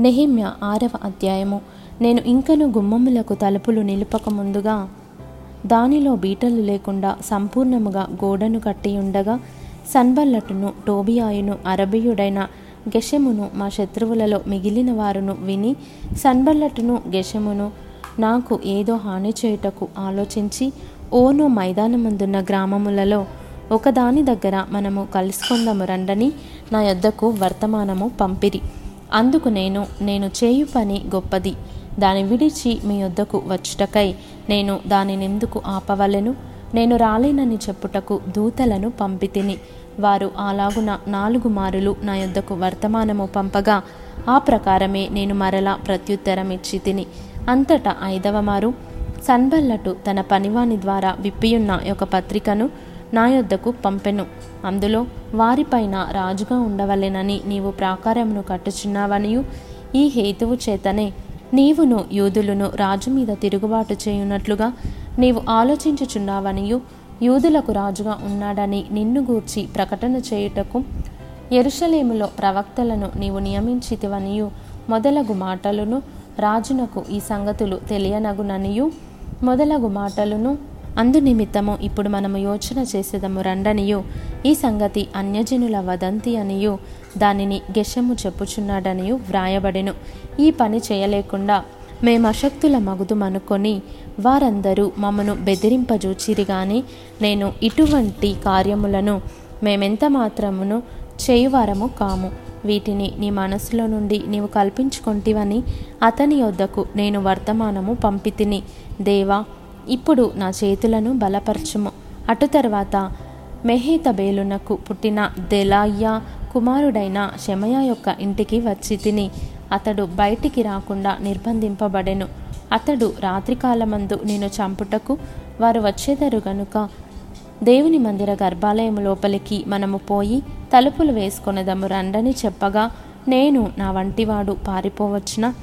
నెహిమ్య ఆరవ అధ్యాయము. నేను ఇంకను గుమ్మములకు తలుపులు నిలుపక ముందుగా దానిలో బీటలు లేకుండా సంపూర్ణముగా గోడను కట్టి ఉండగా సన్బల్లటును టోబియాయును అరబియుడైన గెషమును మా శత్రువులలో మిగిలిన వారును విని సన్బల్లటును గెషమును నాకు ఏదో హాని చేయుటకు ఆలోచించి ఓను మైదానమందున్న గ్రామములలో ఒకదాని దగ్గర మనము కలుసుకుందాము రండని నా యొద్దకు వర్తమానము పంపిరి. అందుకు నేను నేను చేయు పని గొప్పది. దాని విడిచి మీ యొద్దకు వచ్చుటకై నేను దానినెందుకు ఆపవలెను? నేను రాలేనని చెప్పుటకు దూతలను పంపితిని. వారు అలాగున నాలుగు మారులు నా యొద్దకు వర్తమానము పంపగా ఆ ప్రకారమే నేను మరలా ప్రత్యుత్తరం ఇచ్చి తిని అంతటా ఐదవ మారు. సన్బల్లటు తన పనివాని ద్వారా విప్పియున్న ఒక పత్రికను నా యొద్దకు పంపెను. అందులో వారిపైన రాజుగా ఉండవలెనని నీవు ప్రాకారమును కట్టుచున్నావనియు ఈ హేతువు చేతనే నీవును యూదులను రాజు మీద తిరుగుబాటు చేయునట్లుగా నీవు ఆలోచించుచున్నావనియు యూదులకు రాజుగా ఉన్నాడని నిన్ను గూర్చి ప్రకటన చేయుటకు ఎరుషలేములో ప్రవక్తలను నీవు నియమించితివనియు మొదలగు మాటలను రాజునకు ఈ సంగతులు తెలియనగుననియు మొదలగు మాటలను అందు నిమిత్తము ఇప్పుడు మనము యోచన చేసేదము రండనియు ఈ సంగతి అన్యజనుల వదంతి అనియు దానిని గెషము చెప్పుచున్నాడనియు వ్రాయబడెను. ఈ పని చేయలేకుండా మేము అశక్తుల మగుదుమనుకొని వారందరూ మమ్మను బెదిరింపజూచిరి గాని నేను ఇటువంటి కార్యములను మేమెంత మాత్రమును చేయువారము కాము. వీటిని నీ మనసులో నుండి నీవు కల్పించుకొంటివని అతని యొద్దకు నేను వర్తమానము పంపితిని. దేవా ఇప్పుడు నా చేతులను బలపరచుము. అటు తర్వాత మెహేతబేలునకు పుట్టిన దెలాయ్యా కుమారుడైన శమయ యొక్క ఇంటికి వచ్చి తిని అతడు బయటికి రాకుండా నిర్బంధింపబడెను. అతడు రాత్రికాలమందు నేను చంపుటకు వారు వచ్చేదారు గనుక దేవుని మందిర గర్భాలయం లోపలికి మనము పోయి తలుపులు వేసుకొనదము రండని చెప్పగా నేను నా వంటివాడు పారిపోవచ్చున?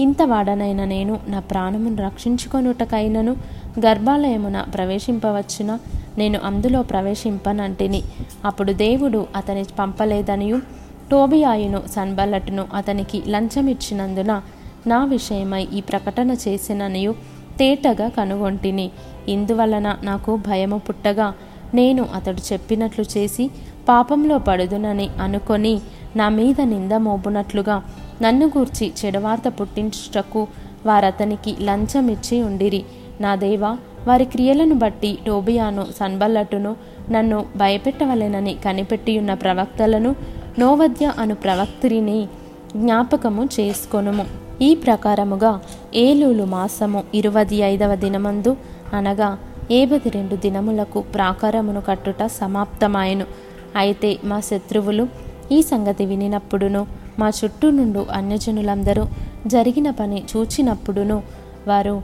ఇంతవాడనైన నేను నా ప్రాణమును రక్షించుకొనుటకైనను గర్భాలయమున ప్రవేశింపవచ్చున? నేను అందులో ప్రవేశింపనంటిని. అప్పుడు దేవుడు అతని పంపలేదనియు. టోబియాయును సన్బల్లటును అతనికి లంచమిచ్చినందున నా విషయమై ఈ ప్రకటన చేసిననియు తేటగా కనుగొంటిని. ఇందువలన నాకు భయము పుట్టగా నేను అతడు చెప్పినట్లు చేసి పాపంలో పడుదునని అనుకొని నా మీద నింద మోపునట్లుగా నన్ను గూర్చి చెడవార్త పుట్టించుటకు వారతనికి లంచమిచ్చి ఉండిరి. నా దేవ వారి క్రియలను బట్టి టోబియాను సన్బల్లటును నన్ను భయపెట్టవలెనని కనిపెట్టియున్న ప్రవక్తలను నోవద్య అను ప్రవక్తిని జ్ఞాపకము చేసుకొనుము. ఈ ప్రకారముగా ఏలూలు మాసము ఇరవై ఐదవ దినమందు అనగా ఏబది రెండు దినములకు ప్రాకారమును కట్టుట సమాప్తమాయను. అయితే మా శత్రువులు ఈ సంగతి వినినప్పుడును మా చుట్టూ నుండు అన్యజనులందరూ జరిగిన పని చూచినప్పుడును వారు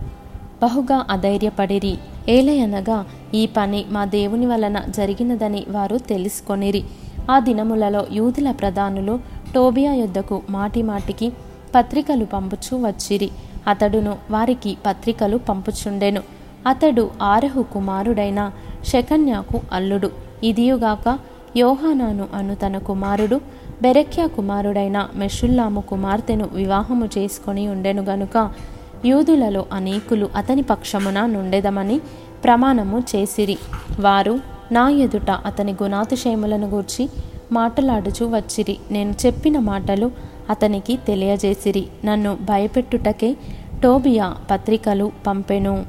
బహుగా అధైర్యపడిరి. ఏలయనగా ఈ పని మా దేవుని వలన జరిగినదని వారు తెలుసుకొనిరి. ఆ దినములలో యూదుల ప్రధానులు టోబియా యొద్దకు మాటిమాటికి పత్రికలు పంపుచూ వచ్చిరి. అతడును వారికి పత్రికలు పంపుచుండెను. అతడు ఆరహు కుమారుడైన శకన్యాకు అల్లుడు. ఇదియుగాక యోహానాను అను తన కుమారుడు బెరక్యా కుమారుడైన మెషుల్లాము కుమార్తెను వివాహము చేసుకొని ఉండెను గనుక యూదులలో అనేకులు అతని పక్షమున నుండెదమని ప్రమాణము చేసిరి. వారు నా ఎదుట అతని గుణాతిశయములను గూర్చి మాట్లాడుచు వచ్చిరి. నేను చెప్పిన మాటలు అతనికి తెలియజేసిరి. నన్ను భయపెట్టుటకే టోబియా పత్రికలు పంపెను.